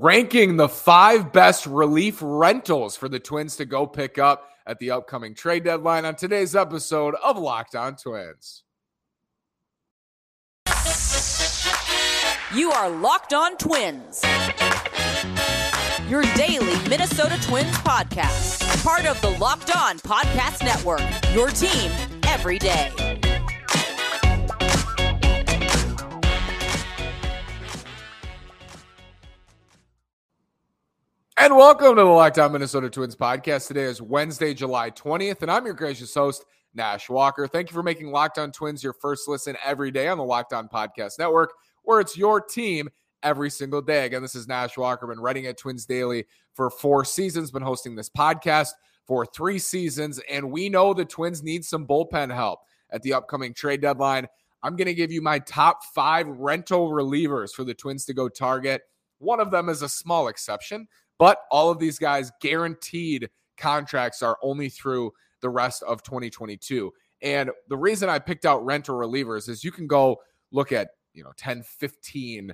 ranking the five best relief rentals for the Twins to go pick up at the upcoming trade deadline on today's episode of Locked On Twins. You are Locked On Twins, your daily Minnesota Twins podcast, part of the Locked On Podcast Network, your team every day. And welcome to the Locked On Minnesota Twins podcast. Today is Wednesday, July 20th, and I'm your gracious host, Nash Walker. Thank you for making Locked On Twins your first listen every day on the Locked On Podcast Network, where it's your team every single day. Again, this is Nash Walker, been writing at Twins Daily for four seasons, been hosting this podcast for three seasons, and we know the Twins need some bullpen help at the upcoming trade deadline. I'm going to give you my top five rental relievers for the Twins to go target. One of them is a small exception. But all of these guys guaranteed contracts are only through the rest of 2022. And the reason I picked out rental relievers is you can go look at, you know, 10, 15.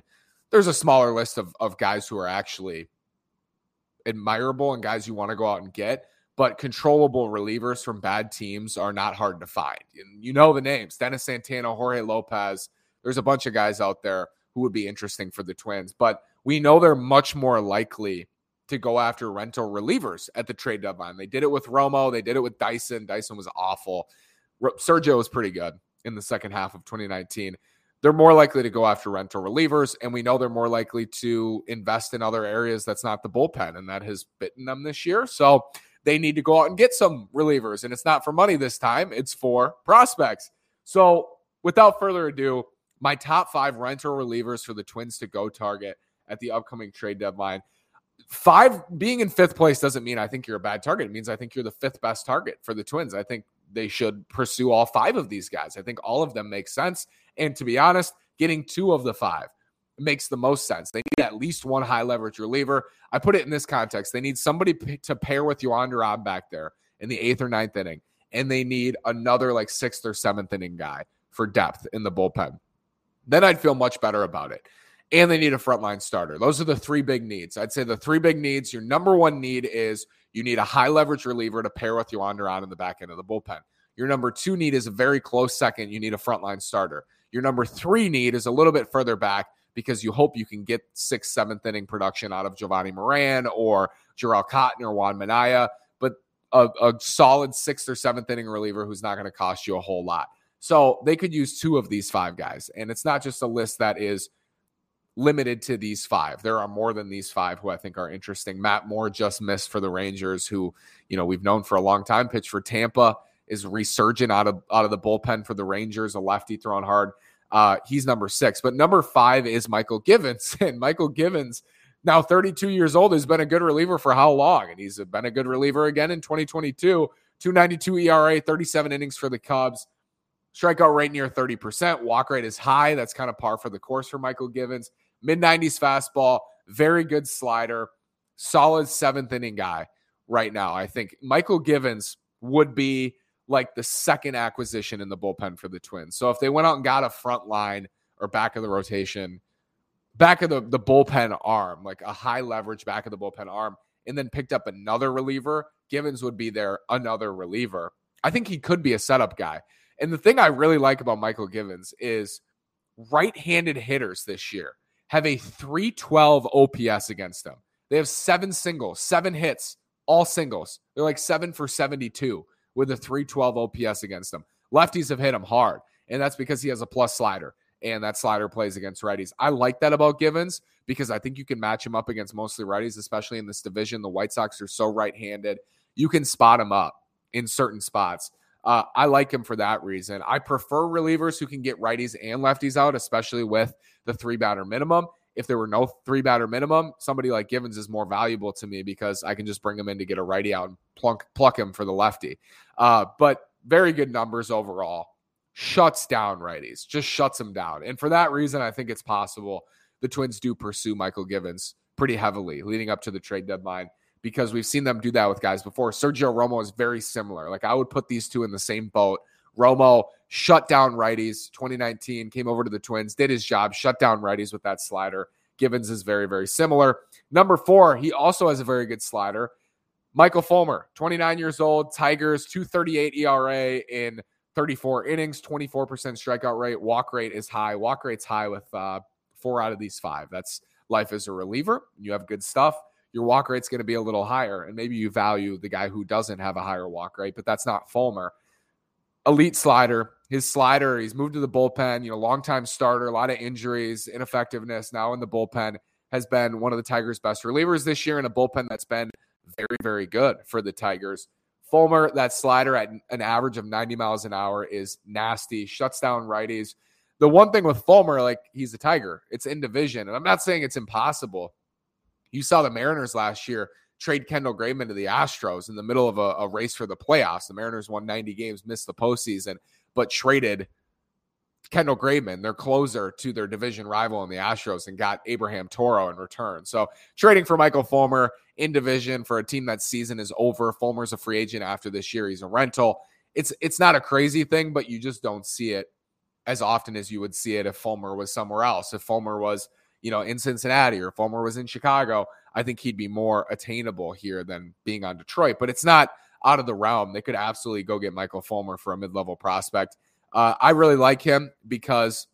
There's a smaller list of, of guys who are actually admirable and guys you want to go out and get. But controllable relievers from bad teams are not hard to find. You know the names Dennis Santana, Jorge Lopez. There's a bunch of guys out there who would be interesting for the Twins. But we know they're much more likely to go after rental relievers at the trade deadline. They did it with Romo, they did it with Dyson. Dyson was awful. Sergio was pretty good in the second half of 2019. They're more likely to go after rental relievers, and we know they're more likely to invest in other areas that's not the bullpen, and that has bitten them this year. So they need to go out and get some relievers, and it's not for money this time, it's for prospects. So without further ado, my top five rental relievers for the Twins to go target at the upcoming trade deadline five being in fifth place doesn't mean I think you're a bad target. It means I think you're the fifth best target for the Twins. I think they should pursue all five of these guys. I think all of them make sense. And to be honest, getting two of the five makes the most sense. They need at least one high leverage reliever. I put it in this context. They need somebody p- to pair with Jhoan Duran back there in the eighth or ninth inning. And they need another like sixth or seventh inning guy for depth in the bullpen. Then I'd feel much better about it and they need a frontline starter. Those are the three big needs. I'd say the three big needs. Your number one need is you need a high leverage reliever to pair with Jhoan Duran in the back end of the bullpen. Your number two need is a very close second. You need a frontline starter. Your number three need is a little bit further back because you hope you can get sixth, seventh inning production out of Jovani Moran or Jharel Cotton or Juan Minaya, but a, a solid sixth or seventh inning reliever who's not going to cost you a whole lot. So they could use two of these five guys. And it's not just a list that is – limited to these five. There are more than these five who I think are interesting. Matt Moore just missed for the Rangers, who, you know, we've known for a long time, pitch for Tampa, is resurgent out of out of the bullpen for the Rangers, a lefty throwing hard. Uh, he's number six. But number five is Mychal Givens. And Mychal Givens, now 32 years old, has been a good reliever for how long? And he's been a good reliever again in 2022. 292 ERA, 37 innings for the Cubs. Strikeout rate near 30%. Walk rate is high. That's kind of par for the course for Mychal Givens. Mid 90s fastball, very good slider, solid seventh inning guy right now. I think Mychal Givens would be like the second acquisition in the bullpen for the Twins. So if they went out and got a front line or back of the rotation, back of the, the bullpen arm, like a high leverage back of the bullpen arm, and then picked up another reliever, Givens would be their another reliever. I think he could be a setup guy. And the thing I really like about Mychal Givens is right handed hitters this year have a 312 OPS against them. They have seven singles, seven hits, all singles. They're like seven for 72 with a 312 OPS against them. Lefties have hit him hard, and that's because he has a plus slider, and that slider plays against righties. I like that about Givens because I think you can match him up against mostly righties, especially in this division. The White Sox are so right handed. You can spot him up in certain spots. Uh, I like him for that reason. I prefer relievers who can get righties and lefties out, especially with the three batter minimum. If there were no three batter minimum, somebody like Givens is more valuable to me because I can just bring him in to get a righty out and plunk, pluck him for the lefty. Uh, but very good numbers overall. Shuts down righties, just shuts them down. And for that reason, I think it's possible the Twins do pursue Mychal Givens pretty heavily leading up to the trade deadline because we've seen them do that with guys before. Sergio Romo is very similar. Like I would put these two in the same boat. Romo shut down righties 2019, came over to the Twins, did his job, shut down righties with that slider. Givens is very, very similar. Number four, he also has a very good slider. Michael Fulmer, 29 years old, Tigers, 238 ERA in 34 innings, 24% strikeout rate. Walk rate is high. Walk rate's high with uh, four out of these five. That's life as a reliever. You have good stuff. Your walk rate's going to be a little higher. And maybe you value the guy who doesn't have a higher walk rate, but that's not Fulmer. Elite slider. His slider, he's moved to the bullpen, you know, longtime starter, a lot of injuries, ineffectiveness now in the bullpen, has been one of the Tigers' best relievers this year in a bullpen that's been very, very good for the Tigers. Fulmer, that slider at an average of 90 miles an hour is nasty, shuts down righties. The one thing with Fulmer, like he's a Tiger, it's in division. And I'm not saying it's impossible. You saw the Mariners last year trade Kendall Graveman to the Astros in the middle of a, a race for the playoffs. The Mariners won 90 games, missed the postseason, but traded Kendall Graveman, their closer, to their division rival in the Astros and got Abraham Toro in return. So trading for Michael Fulmer in division for a team that season is over. Fulmer's a free agent after this year. He's a rental. It's it's not a crazy thing, but you just don't see it as often as you would see it if Fulmer was somewhere else. If Fulmer was, you know, in Cincinnati or Fulmer was in Chicago, I think he'd be more attainable here than being on Detroit. But it's not out of the realm. They could absolutely go get Michael Fulmer for a mid-level prospect. Uh, I really like him because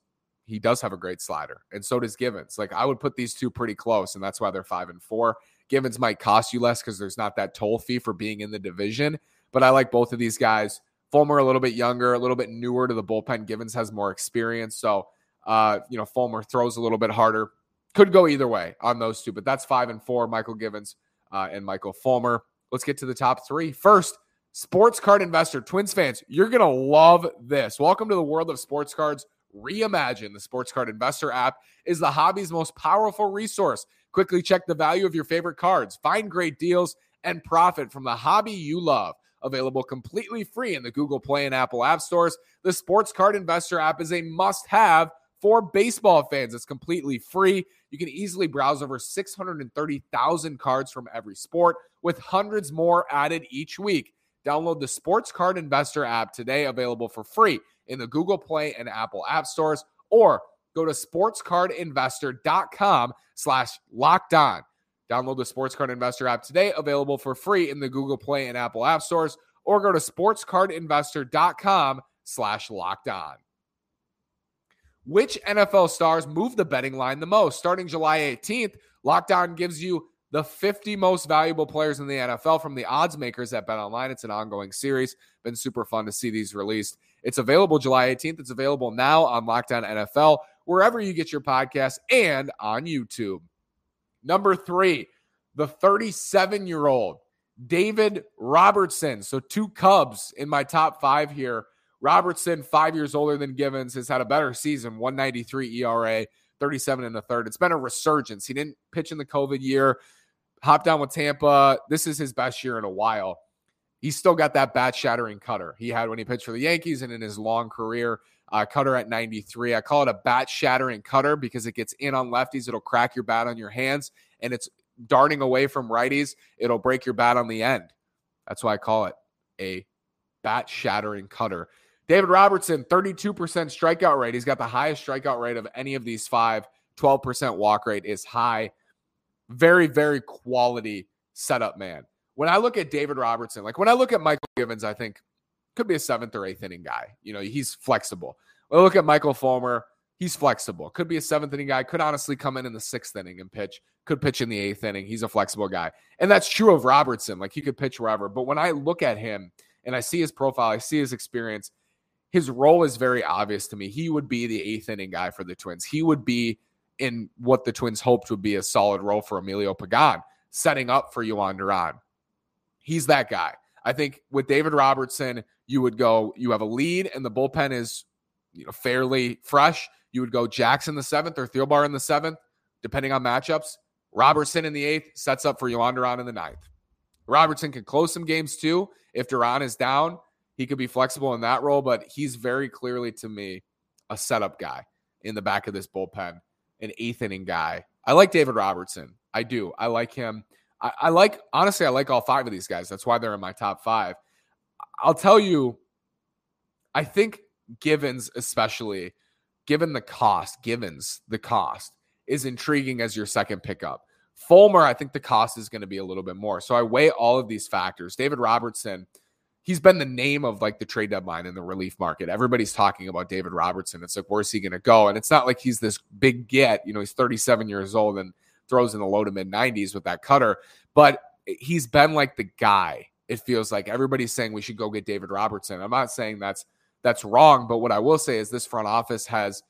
he does have a great slider, and so does Givens. Like I would put these two pretty close, and that's why they're five and four. Givens might cost you less because there's not that toll fee for being in the division, but I like both of these guys. Fulmer a little bit younger, a little bit newer to the bullpen. Givens has more experience, so uh, you know Fulmer throws a little bit harder. Could go either way on those two, but that's five and four. Mychal Givens uh, and Michael Fulmer. Let's get to the top three. First, Sports card investor, Twins fans, you're going to love this. Welcome to the world of sports cards. Reimagine the Sports Card Investor app is the hobby's most powerful resource. Quickly check the value of your favorite cards, find great deals, and profit from the hobby you love. Available completely free in the Google Play and Apple App Stores. The Sports Card Investor app is a must have for baseball fans. It's completely free. You can easily browse over 630,000 cards from every sport, with hundreds more added each week. Download the Sports Card Investor app today, available for free in the Google Play and Apple App Stores, or go to sportscardinvestor.com slash locked on. Download the Sports Card Investor app today, available for free in the Google Play and Apple App Stores, or go to sportscardinvestor.com slash locked on. Which NFL stars move the betting line the most? Starting July 18th, Locked On gives you the 50 most valuable players in the NFL from the odds makers at Bet Online. It's an ongoing series. Been super fun to see these released. It's available July 18th. It's available now on Locked On NFL, wherever you get your podcasts, and on YouTube. Number three, the 37 year old David Robertson. So two Cubs in my top five here. Robertson, five years older than Givens, has had a better season, 193 ERA. 37 and a third. It's been a resurgence. He didn't pitch in the COVID year hopped down with Tampa. This is his best year in a while. He's still got that bat shattering cutter he had when he pitched for the Yankees and in his long career. Uh, cutter at 93. I call it a bat shattering cutter because it gets in on lefties. It'll crack your bat on your hands and it's darting away from righties. It'll break your bat on the end. That's why I call it a bat shattering cutter. David Robertson, 32% strikeout rate. He's got the highest strikeout rate of any of these five. 12% walk rate is high very, very quality setup man. When I look at David Robertson, like when I look at Mychal Givens, I think could be a seventh or eighth inning guy. You know, he's flexible. When I look at Michael Fulmer, he's flexible. Could be a seventh inning guy. Could honestly come in in the sixth inning and pitch. Could pitch in the eighth inning. He's a flexible guy. And that's true of Robertson. Like he could pitch wherever. But when I look at him and I see his profile, I see his experience, his role is very obvious to me. He would be the eighth inning guy for the Twins. He would be in what the Twins hoped would be a solid role for Emilio Pagan, setting up for Jhoan Duran. He's that guy. I think with David Robertson, you would go, you have a lead and the bullpen is you know fairly fresh. You would go Jackson the seventh or Thielbar in the seventh, depending on matchups. Robertson in the eighth sets up for Jhoan Duran in the ninth. Robertson can close some games too. If Duran is down, he could be flexible in that role, but he's very clearly to me a setup guy in the back of this bullpen an eighth inning guy. I like David Robertson. I do. I like him. I, I, like, honestly, I like all five of these guys. That's why they're in my top five. I'll tell you, I think Givens, especially given the cost, Givens, the cost is intriguing as your second pickup. Fulmer, I think the cost is going to be a little bit more. So I weigh all of these factors. David Robertson, he's been the name of like the trade deadline in the relief market. Everybody's talking about David Robertson. It's like, where's he going to go? And it's not like he's this big get. You know, he's 37 years old and throws in the low to mid 90s with that cutter, but he's been like the guy. It feels like everybody's saying we should go get David Robertson. I'm not saying that's that's wrong, but what I will say is this front office has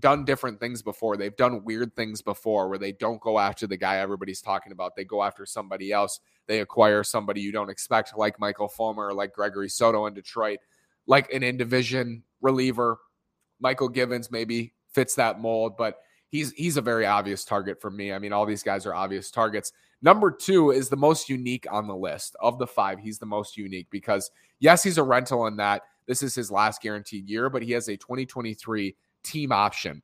done different things before. They've done weird things before where they don't go after the guy everybody's talking about. They go after somebody else. They acquire somebody you don't expect, like Michael Fulmer like Gregory Soto in Detroit, like an in division reliever. Mychal Givens maybe fits that mold, but he's he's a very obvious target for me. I mean, all these guys are obvious targets. Number two is the most unique on the list of the five. He's the most unique because yes, he's a rental in that this is his last guaranteed year, but he has a 2023 team option.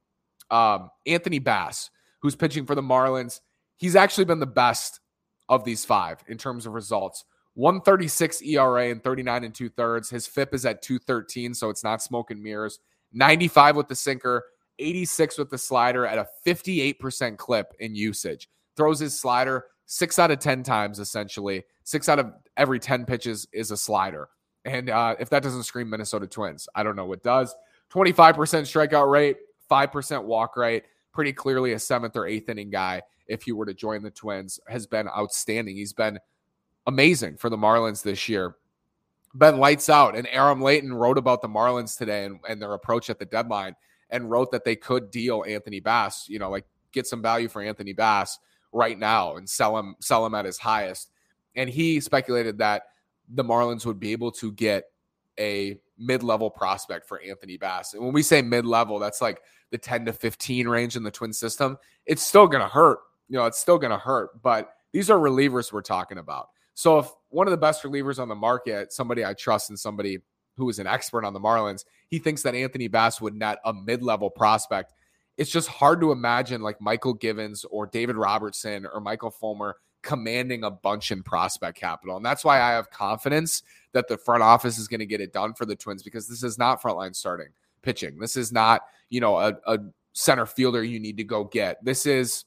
Um, Anthony Bass, who's pitching for the Marlins, he's actually been the best of these five in terms of results. 136 ERA and 39 and two thirds. His FIP is at 213, so it's not smoke and mirrors. 95 with the sinker, 86 with the slider at a 58% clip in usage. Throws his slider six out of 10 times, essentially. Six out of every 10 pitches is a slider. And uh, if that doesn't scream Minnesota Twins, I don't know what does. 25% strikeout rate, 5% walk rate, pretty clearly a seventh or eighth inning guy if he were to join the Twins, has been outstanding. He's been amazing for the Marlins this year. Been lights out. And Aram Leighton wrote about the Marlins today and, and their approach at the deadline and wrote that they could deal Anthony Bass, you know, like get some value for Anthony Bass right now and sell him sell him at his highest. And he speculated that the Marlins would be able to get a mid-level prospect for Anthony Bass. And when we say mid-level, that's like the 10 to 15 range in the twin system. It's still going to hurt. You know, it's still going to hurt, but these are relievers we're talking about. So if one of the best relievers on the market, somebody I trust and somebody who is an expert on the Marlins, he thinks that Anthony Bass would net a mid-level prospect. It's just hard to imagine like Mychal Givens or David Robertson or Michael Fulmer commanding a bunch in prospect capital. And that's why I have confidence that the front office is going to get it done for the Twins because this is not frontline starting pitching. This is not, you know, a, a center fielder you need to go get. This is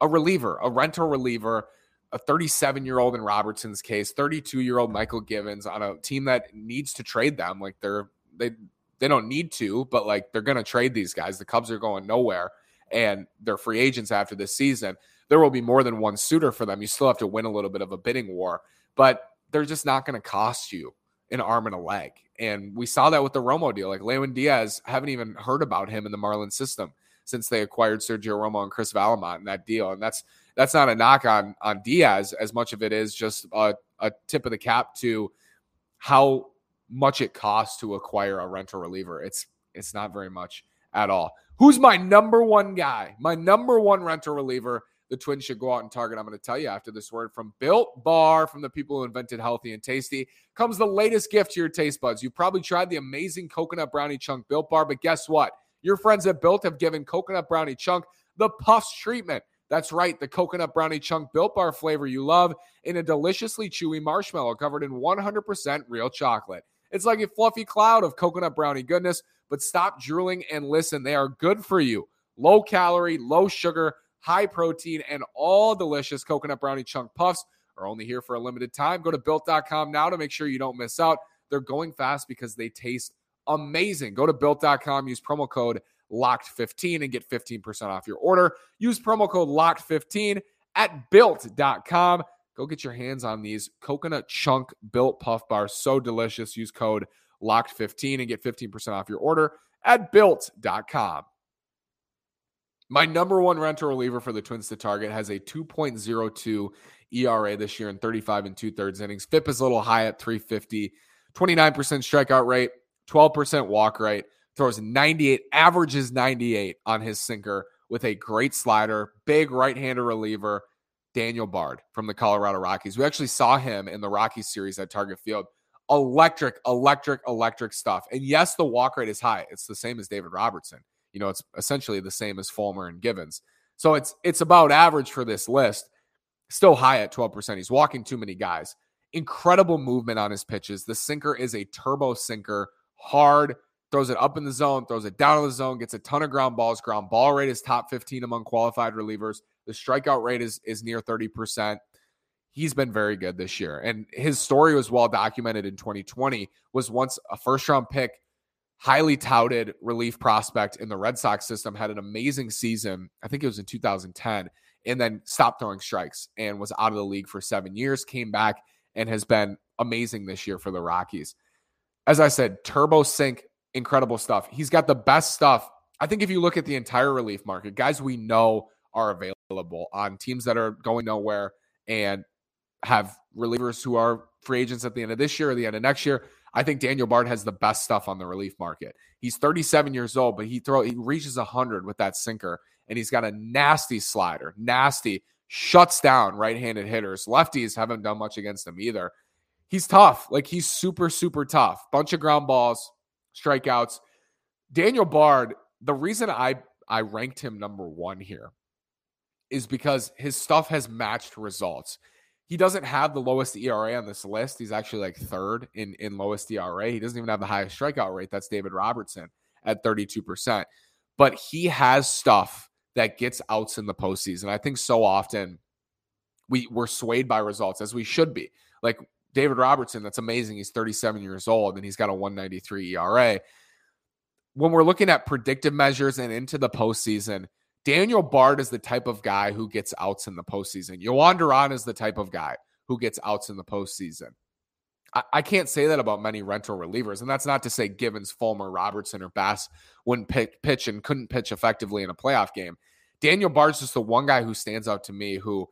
a reliever, a rental reliever, a 37 year old in Robertson's case, 32 year old Mychal Givens on a team that needs to trade them. Like they're, they, they don't need to, but like they're going to trade these guys. The Cubs are going nowhere and they're free agents after this season there will be more than one suitor for them. You still have to win a little bit of a bidding war, but they're just not going to cost you an arm and a leg. And we saw that with the Romo deal. Like Lewin Diaz, haven't even heard about him in the Marlins system since they acquired Sergio Romo and Chris Vallimont in that deal. And that's that's not a knock on on Diaz as much of it is just a, a tip of the cap to how much it costs to acquire a rental reliever. It's it's not very much at all. Who's my number one guy? My number one rental reliever the Twins should go out and target. I'm going to tell you after this word from Built Bar, from the people who invented healthy and tasty, comes the latest gift to your taste buds. You've probably tried the amazing coconut brownie chunk Built Bar, but guess what? Your friends at Built have given coconut brownie chunk the puffs treatment. That's right, the coconut brownie chunk Built Bar flavor you love in a deliciously chewy marshmallow covered in 100% real chocolate. It's like a fluffy cloud of coconut brownie goodness, but stop drooling and listen. They are good for you. Low calorie, low sugar high protein, and all delicious coconut brownie chunk puffs are only here for a limited time. Go to built.com now to make sure you don't miss out. They're going fast because they taste amazing. Go to built.com, use promo code locked15 and get 15% off your order. Use promo code locked15 at built.com. Go get your hands on these coconut chunk built puff bars. So delicious. Use code locked15 and get 15% off your order at built.com. My number one rental reliever for the Twins to target has a 2.02 ERA this year in 35 and two thirds innings. FIP is a little high at 350, 29% strikeout rate, 12% walk rate, throws 98, averages 98 on his sinker with a great slider, big right hander reliever, Daniel Bard from the Colorado Rockies. We actually saw him in the Rockies series at Target Field. Electric, electric, electric stuff. And yes, the walk rate is high. It's the same as David Robertson you know, it's essentially the same as Fulmer and Givens. So it's it's about average for this list. Still high at 12%. He's walking too many guys. Incredible movement on his pitches. The sinker is a turbo sinker, hard, throws it up in the zone, throws it down in the zone, gets a ton of ground balls. Ground ball rate is top 15 among qualified relievers. The strikeout rate is is near 30%. He's been very good this year. And his story was well documented in 2020. Was once a first round pick, highly touted relief prospect in the Red Sox system, had an amazing season. I think it was in 2010, and then stopped throwing strikes and was out of the league for seven years, came back and has been amazing this year for the Rockies. As I said, turbo sync, incredible stuff. He's got the best stuff. I think if you look at the entire relief market, guys we know are available on teams that are going nowhere and have relievers who are free agents at the end of this year or the end of next year. I think Daniel Bard has the best stuff on the relief market. He's 37 years old, but he throw he reaches 100 with that sinker, and he's got a nasty slider, nasty shuts down right-handed hitters. Lefties haven't done much against him either. He's tough, like he's super super tough. Bunch of ground balls, strikeouts. Daniel Bard. The reason I I ranked him number one here is because his stuff has matched results. He doesn't have the lowest ERA on this list. He's actually like third in, in lowest ERA. He doesn't even have the highest strikeout rate. That's David Robertson at 32%. But he has stuff that gets outs in the postseason. I think so often we we're swayed by results as we should be. Like David Robertson, that's amazing. He's 37 years old and he's got a 193 ERA. When we're looking at predictive measures and into the postseason, Daniel Bard is the type of guy who gets outs in the postseason. Jhoan Duran is the type of guy who gets outs in the postseason. I, I can't say that about many rental relievers. And that's not to say Givens, Fulmer, Robertson, or Bass wouldn't pick, pitch and couldn't pitch effectively in a playoff game. Daniel Bard's just the one guy who stands out to me who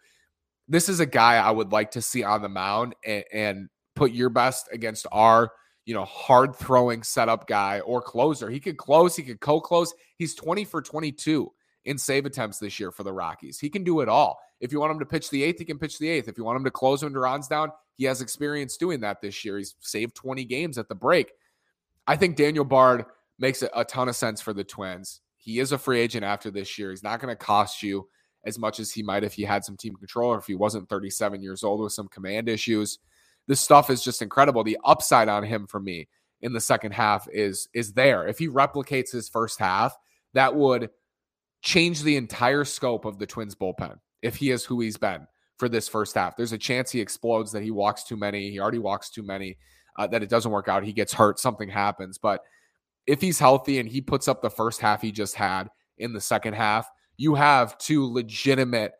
this is a guy I would like to see on the mound and, and put your best against our you know, hard throwing setup guy or closer. He could close, he could co close. He's 20 for 22 in save attempts this year for the Rockies. He can do it all. If you want him to pitch the eighth, he can pitch the eighth. If you want him to close when Duran's down, he has experience doing that this year. He's saved 20 games at the break. I think Daniel Bard makes a, ton of sense for the Twins. He is a free agent after this year. He's not going to cost you as much as he might if he had some team control or if he wasn't 37 years old with some command issues. This stuff is just incredible. The upside on him for me in the second half is is there. If he replicates his first half, that would – change the entire scope of the Twins bullpen if he is who he's been for this first half. There's a chance he explodes, that he walks too many. He already walks too many, uh, that it doesn't work out. He gets hurt, something happens. But if he's healthy and he puts up the first half he just had in the second half, you have two legitimate,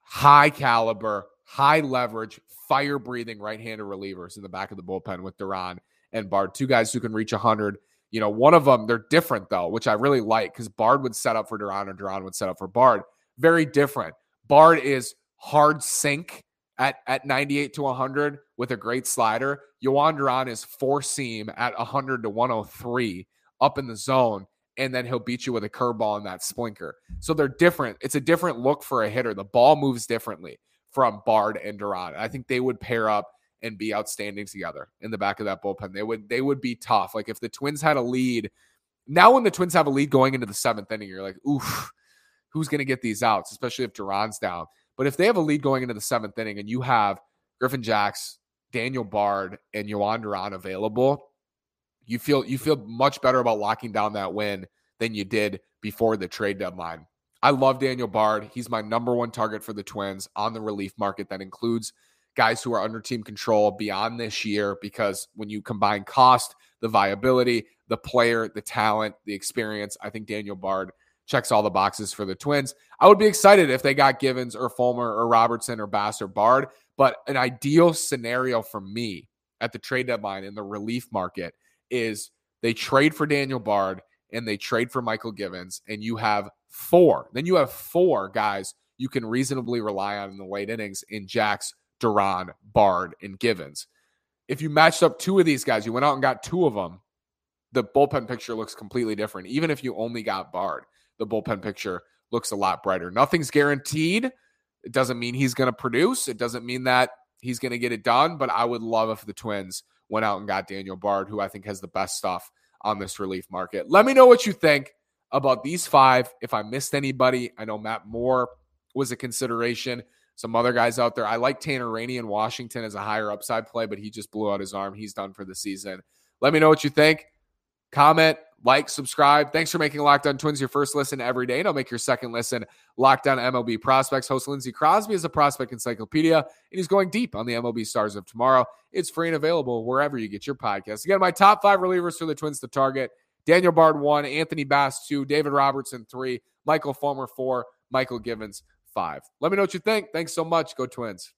high caliber, high leverage, fire breathing right handed relievers in the back of the bullpen with Duran and Bard, two guys who can reach 100 you know, one of them, they're different though, which I really like because Bard would set up for Duran and Duran would set up for Bard. Very different. Bard is hard sink at, at 98 to 100 with a great slider. Jhoan Duran is four seam at 100 to 103 up in the zone, and then he'll beat you with a curveball in that splinker. So they're different. It's a different look for a hitter. The ball moves differently from Bard and Duran. I think they would pair up and be outstanding together in the back of that bullpen. They would they would be tough. Like if the Twins had a lead, now when the Twins have a lead going into the seventh inning, you're like, oof, who's going to get these outs, especially if Duran's down. But if they have a lead going into the seventh inning and you have Griffin Jax, Daniel Bard, and Jhoan Duran available, you feel you feel much better about locking down that win than you did before the trade deadline. I love Daniel Bard. He's my number one target for the Twins on the relief market. That includes guys who are under team control beyond this year because when you combine cost, the viability, the player, the talent, the experience, I think Daniel Bard checks all the boxes for the Twins. I would be excited if they got Givens or Fulmer or Robertson or Bass or Bard, but an ideal scenario for me at the trade deadline in the relief market is they trade for Daniel Bard and they trade for Mychal Givens, and you have four. Then you have four guys you can reasonably rely on in the late innings in Jax, Duran, Bard, and Givens. If you matched up two of these guys, you went out and got two of them, the bullpen picture looks completely different. Even if you only got Bard, the bullpen picture looks a lot brighter. Nothing's guaranteed. It doesn't mean he's going to produce. It doesn't mean that he's going to get it done. But I would love if the Twins went out and got Daniel Bard, who I think has the best stuff on this relief market. Let me know what you think about these five. If I missed anybody, I know Matt Moore was a consideration some other guys out there. I like Tanner Rainey in Washington as a higher upside play, but he just blew out his arm. He's done for the season. Let me know what you think. comment, like, subscribe. Thanks for making Locked On Twins your first listen every day. And I'll make your second listen Locked On MLB Prospects. Host Lindsey Crosby is a prospect encyclopedia, and he's going deep on the MLB stars of tomorrow. It's free and available wherever you get your podcast. Again, my top five relievers for the Twins to target Daniel Bard, one, Anthony Bass, two, David Robertson, three, Michael Fulmer, four, Mychal Givens, five. Let me know what you think. Thanks so much. Go Twins.